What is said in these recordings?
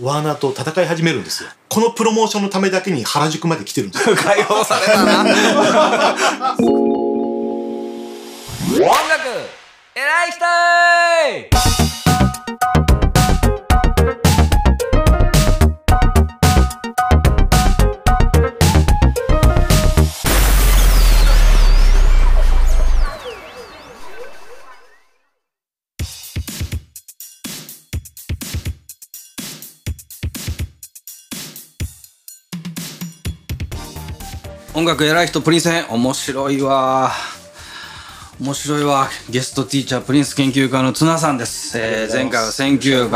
ワーナーと戦い始めるんですよ。このプロモーションのためだけに原宿まで来てるんですよ。解放されたな音楽偉い人音楽偉い人プリンス編。面白いわ。面白いわ。ゲストティーチャープリンス研究家の綱さんです、えー前回は1900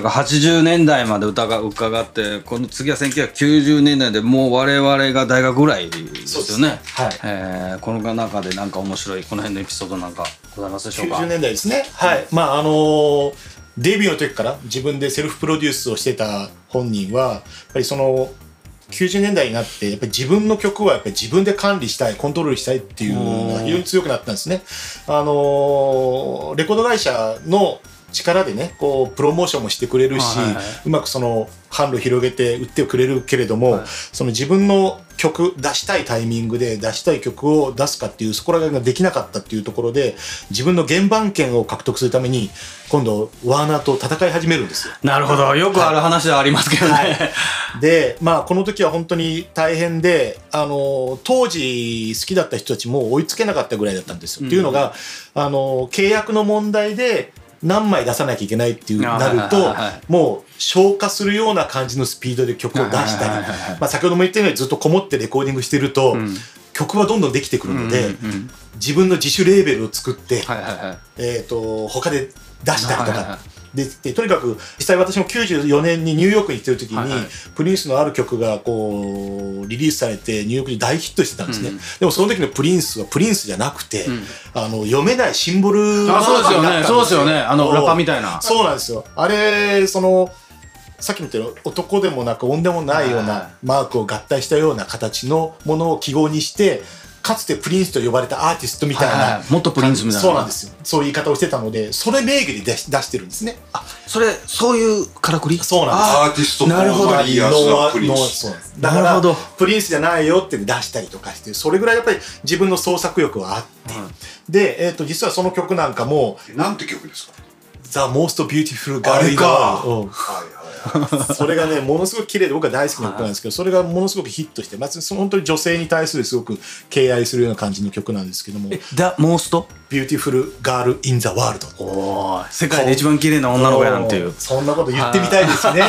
1980年代まで歌が伺ってこの次は1990年代でもう我々が大学ぐらいですよね。そうですえーこの中でなんか面白いこの辺のエピソードなんかございますでしょうか？90年代ですね。はい。まああのーデビューの時から自分でセルフプロデュースをしてた本人は、やっぱりその、90年代になって、やっぱり自分の曲はやっぱり自分で管理したい、コントロールしたいっていうのが非常に強くなったんですね。あのーレコード会社の力でね、こう、プロモーションもしてくれるし、はいはいはい。うまくその、販路広げて売ってくれるけれども、はい。その自分の曲出したいタイミングで出したい曲を出すかっていうそこら辺ができなかったっていうところで自分の原版権を獲得するために今度ワーナーと戦い始めるんですよ。なるほど。よくある話ではありますけどね、はい。でまあこの時は本当に大変であの当時好きだった人たちも追いつけなかったぐらいだったんですよ。っていうのがあの契約の問題で何枚出さなきゃいけないっていうあなるともう消化するような感じのスピードで曲を出したり。まあ先ほども言ったようにずっとこもってレコーディングしてると、ん。曲はどんどんできてくるので、自分の自主レーベルを作って、えー、と他で出したりとか、はいはいはででとにかく実際私も94年にニューヨークに行ってる時に、はいはい。プリンスのある曲がこうリリースされてニューヨークで大ヒットしてたんですね、うん。でもその時のプリンスはプリンスじゃなくて、ん。あの読めないシンボルあそうですよね。そうですよね。あのラッパーみたいな。そうなんですよ。あれそのさっきも言ったように男でもなく女でもないようなマークを合体したような形のものを記号にしてかつてプリンスと呼ばれたアーティストみたいな、はいはいもっとプリンスみたいな。そうなんですよ。そういう言い方をしてたのでそれ名義で出し出してるんですね。それそういうからくり？そうなんです。あアーティストとなるほど。マリアスなプリンのス。そうなんです。だからなるほど。プリンスじゃないよって出したりとかしてそれぐらいやっぱり自分の創作欲はあって、で、えー、と実はその曲なんかもなんて曲ですか「The Most Beautiful Girl あれ the か。World」うんはいはいはい それがねものすごく綺麗で僕は大好きな曲なんですけどそれがものすごくヒットしてまずその本当に女性に対するすごく敬愛するような感じの曲なんですけどもえ The Most?「Beautiful Girl in the World」世界で一番綺麗な女の子やんっていう。そんなこと言ってみたいですね。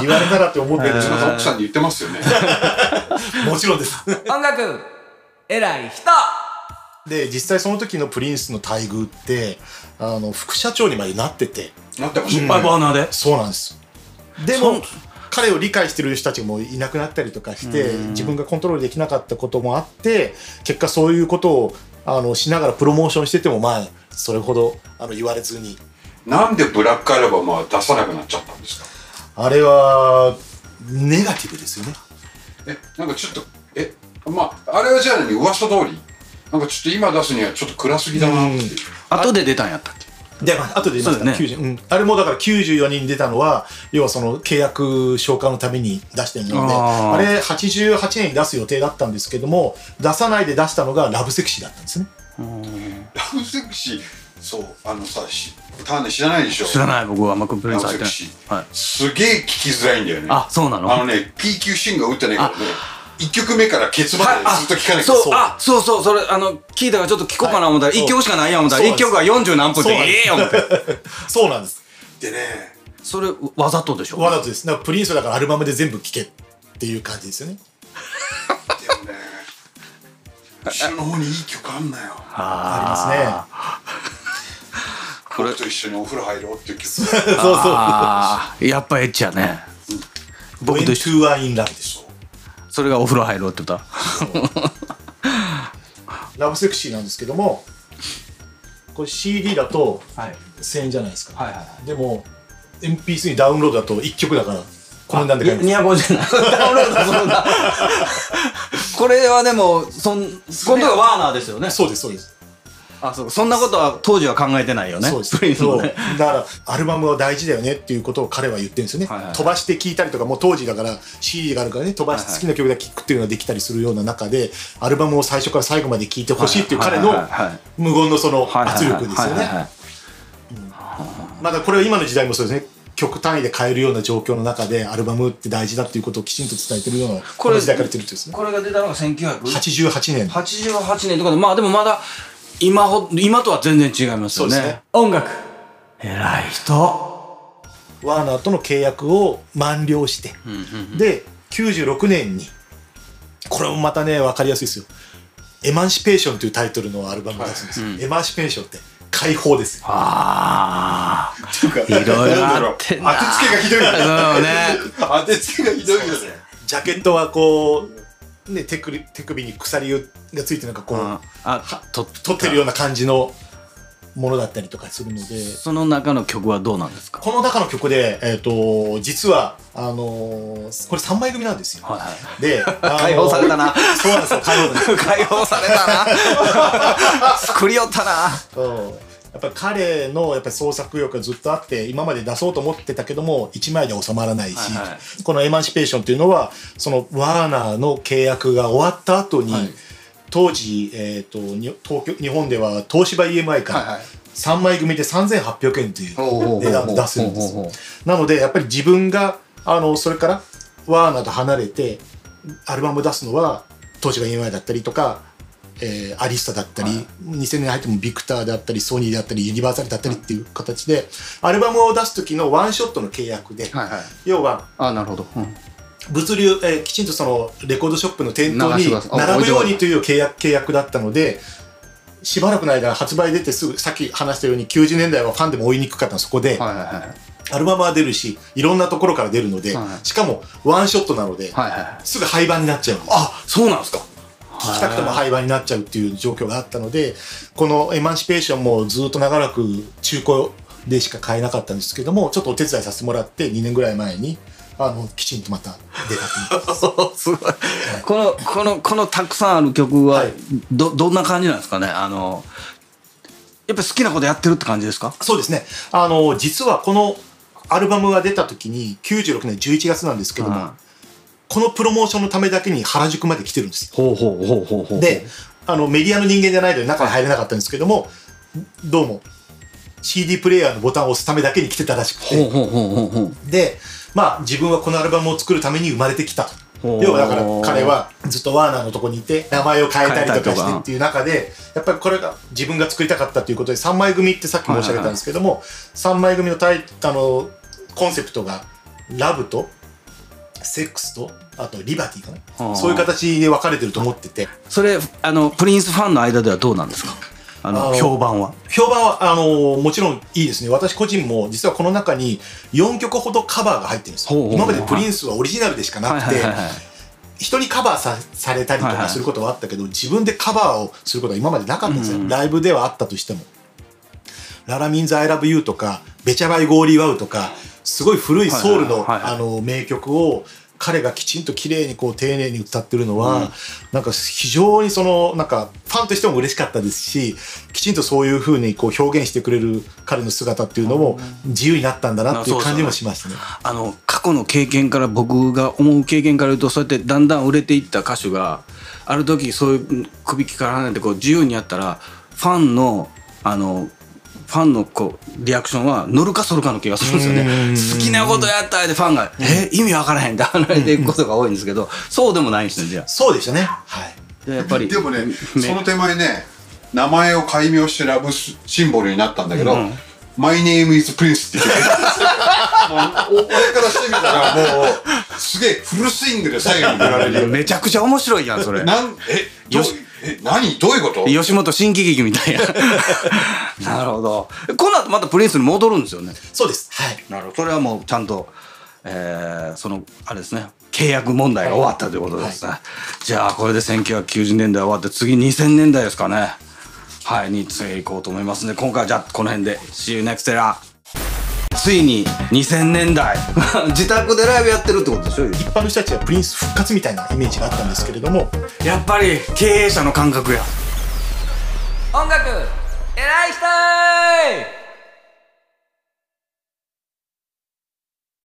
言われたらって思ってるうちの奥さんに言ってますよね。もちろんです。音楽偉い人。で実際その時のプリンスの待遇ってあの副社長にまでなってて。なってまバーナーで。そうなんですでそも彼を理解してる人たちもいなくなったりとかして自分がコントロールできなかったこともあって結果そういうことをあのしながらプロモーションしててもまあそれほどあの言われずに。なんでブラックアルバムは出さなくなっちゃったんですか？あれはネガティブですよね。えなんかちょっとえまああれはじゃあ何？噂通り？なんかちょっと今出すにはちょっと暗すぎだなって後で出たんやったっけ？で、まあ、後で言いますから、そうだね。90うん、あれもだから94人出たのは要はその契約消化のために出してるのであれ88年に出す予定だったんですけども出さないで出したのがラブセクシーだったんですね。ラブセクシー？そうあのさしターンで知らないでしょ？知らない。僕はあんまプリンラス入ってブセクシないはいー。すげえ聞きづらいんだよね。あそうなの？あのね P 級シンが打ってないからね1曲目からケツまでずっと聞かなきゃそうあそうそうそれあの聞いたからちょっと聞こうかな思ったらはい1曲しかないやん思ったら1そうなんです。曲は40何分です。ええやん思って。そうなんです。でねそれわざとでしょ？わざとです。プリンスだからアルバムで全部聴けっていう感じですよね。でもね後ろの方にいい曲あんなよ。あこれ。僕と一緒にお風呂入ろうっていう曲。りますねそう。そうやっぱエッチやね。僕と一緒 two are in love でしょそれがお風呂入ろうって歌ラブセクシーなんですけどもこれ CD だとはい。1000円じゃないですか、はいはでも MP3 にダウンロードだと1曲だからこの値段で買います250円ダウンロードそんなこれはでもそん今度はワーナーですよね。そうですそうですあそうそんなことは当時は考えてないよね。そうです。プリンスそう。もねだからアルバムは大事だよねっていうことを彼は言ってるんですよね、はいはいはい。飛ばして聴いたりとかもう当時だから CD があるからね飛ばして好きな曲だけ聴くっていうのができたりするような中でアルバムを最初から最後まで聴いてほしいっていう彼の無言のその圧力ですよね。まだこれは今の時代もそうですね。曲単位で変えるような状況の中でアルバムって大事だっていうことをきちんと伝えてるようなこの時代から言ってるんですね。これが出たのが1988 88年。年とかでまあでもまだ今ほ今とは全然違いますよね。そうですね。音楽。偉い人。ワーナーとの契約を満了して、で96年にこれもまたね分かりやすいですよ「エマンシペーション」というタイトルのアルバムを出すんですよ、エマンシペーションって解放ですよ。ああいうかいろいろあって当てつけがひどいよねそうね。当てつけがひどいよね。ジャケットはこう、ね、手首手首に鎖がついてなんかこう、ああと取ってるような感じのものだったりとかするので。その中の曲はどうなんですか？この中の曲で、えー、と実はあのーこれ3枚組なんですよ。はいはい。で、あのー解放されたな。そうなんですよ解放された。解放されたな。作りよったな。そう。やっぱり彼のやっぱり創作意欲がずっとあって今まで出そうと思ってたけども1枚で収まらないし、はいはこの「エマンシペーション」っていうのはそのワーナーの契約が終わった後に、はい当時、えー、とに東京日本では東芝 EMI からはいはい。3枚組で3800円という値段を出すんですなのでやっぱり自分があのそれからワーナーと離れてアルバムを出すのは東芝 EMI だったりとか、えーアリスタだったり、2000年入ってもビクターであったりソニーであったりユニバーサルだったりっていう形で、アルバムを出す時のワンショットの契約で、はいはい。要はあなるほど、うん物流、えーきちんとそのレコードショップの店頭に並ぶようにという契約契約だったのでしばらくの間発売出てすぐさっき話したように90年代はファンでも追いにくかったのそこで、はいはいはいアルバムは出るしいろんなところから出るので、はいしかもワンショットなので、はいはいすぐ廃盤になっちゃうんです。あそうなんですか。聞きたくても廃盤になっちゃうっていう状況があったのでこのエマンシペーションもずっと長らく中古でしか買えなかったんですけどもちょっとお手伝いさせてもらって2年ぐらい前にあのきちんとまた出たすごいこのこのこのたくさんある曲ははい。どどんな感じなんですかね？あのやっぱり好きなことやってるって感じですか？そうですね。あの実はこのアルバムが出た時に96年11月なんですけども、うんこのプロモーションのためだけに原宿まで来てるんですよ。ほうほうほうほうほうであのメディアの人間じゃないので中に入れなかったんですけどもどうも CD プレイヤーのボタンを押すためだけに来てたらしくて。ほうほうほうほうほう。でまあ自分はこのアルバムを作るために生まれてきた。ほう。要はだから彼はずっとワーナーのとこにいて名前を変えたりとかしてっていう中でやっぱりこれが自分が作りたかったということで3枚組ってさっき申し上げたんですけども3枚組のタイあのコンセプトがラブとセックスとあとリバティかはあ。なそういう形で分かれてると思ってて。それあのプリンスファンの間ではどうなんですか？あの評判は？評判はあのもちろんいいですね。私個人も実はこの中に4曲ほどカバーが入ってるんです今までプリンスはオリジナルでしかなくて、はいはいはいはい。人にカバーさされたりとはいはいかすることはあったけど、自分でカバーをすることは今までなかったんですよ、うんライブではあったとしても「 La-La Means I Love You」とか「 Betcha by Golly Wow」とかすごい古いソウルのはいはいはいはい。あの名曲を彼がきちんと綺麗にこう丁寧に歌ってるのは、うん。なんか非常にそのなんかファンとしても嬉しかったですしきちんとそういうふうにこう表現してくれる彼の姿っていうのも自由になったんだなっていう感じもしましたね。あの過去の経験から僕が思う経験から言うとそうやってだんだん売れていった歌手がある時そういう首輝から離れてこう自由にやったらファンのあのファンのこうリアクションは乗るかそるかの気がするんですよね。うん。好きなことやったでファンが「え意味わからへん」って離れていくことが多いんですけどそうでもないんですねじゃそうでしたね。はい。あでやっぱりでもねめその手前ね名前を改名してラブシンボルになったんだけど、うん。My name is Prince って言ってもう お俺からしてみたらもうすげえフルスイングで最後に出られるよ。めちゃくちゃ面白いやんそれ。なんえどうよしえ何？どういうこと？吉本新喜劇みたいな。なるほど。この後またプリンスに戻るんですよね。そうです。はい。なるほど。それはもうちゃんと、えーそのあれですね。契約問題が終わったということですね、じゃあこれで1990年代終わって次2000年代ですかね。はい。に次行こうと思いますので今回はじゃあこの辺で。See you next era ついに2000年代。自宅でライブやってるってことでしょ？一般の人たちはプリンス復活みたいなイメージがあったんですけれども。やっぱり経営者の感覚や。音楽偉い人ー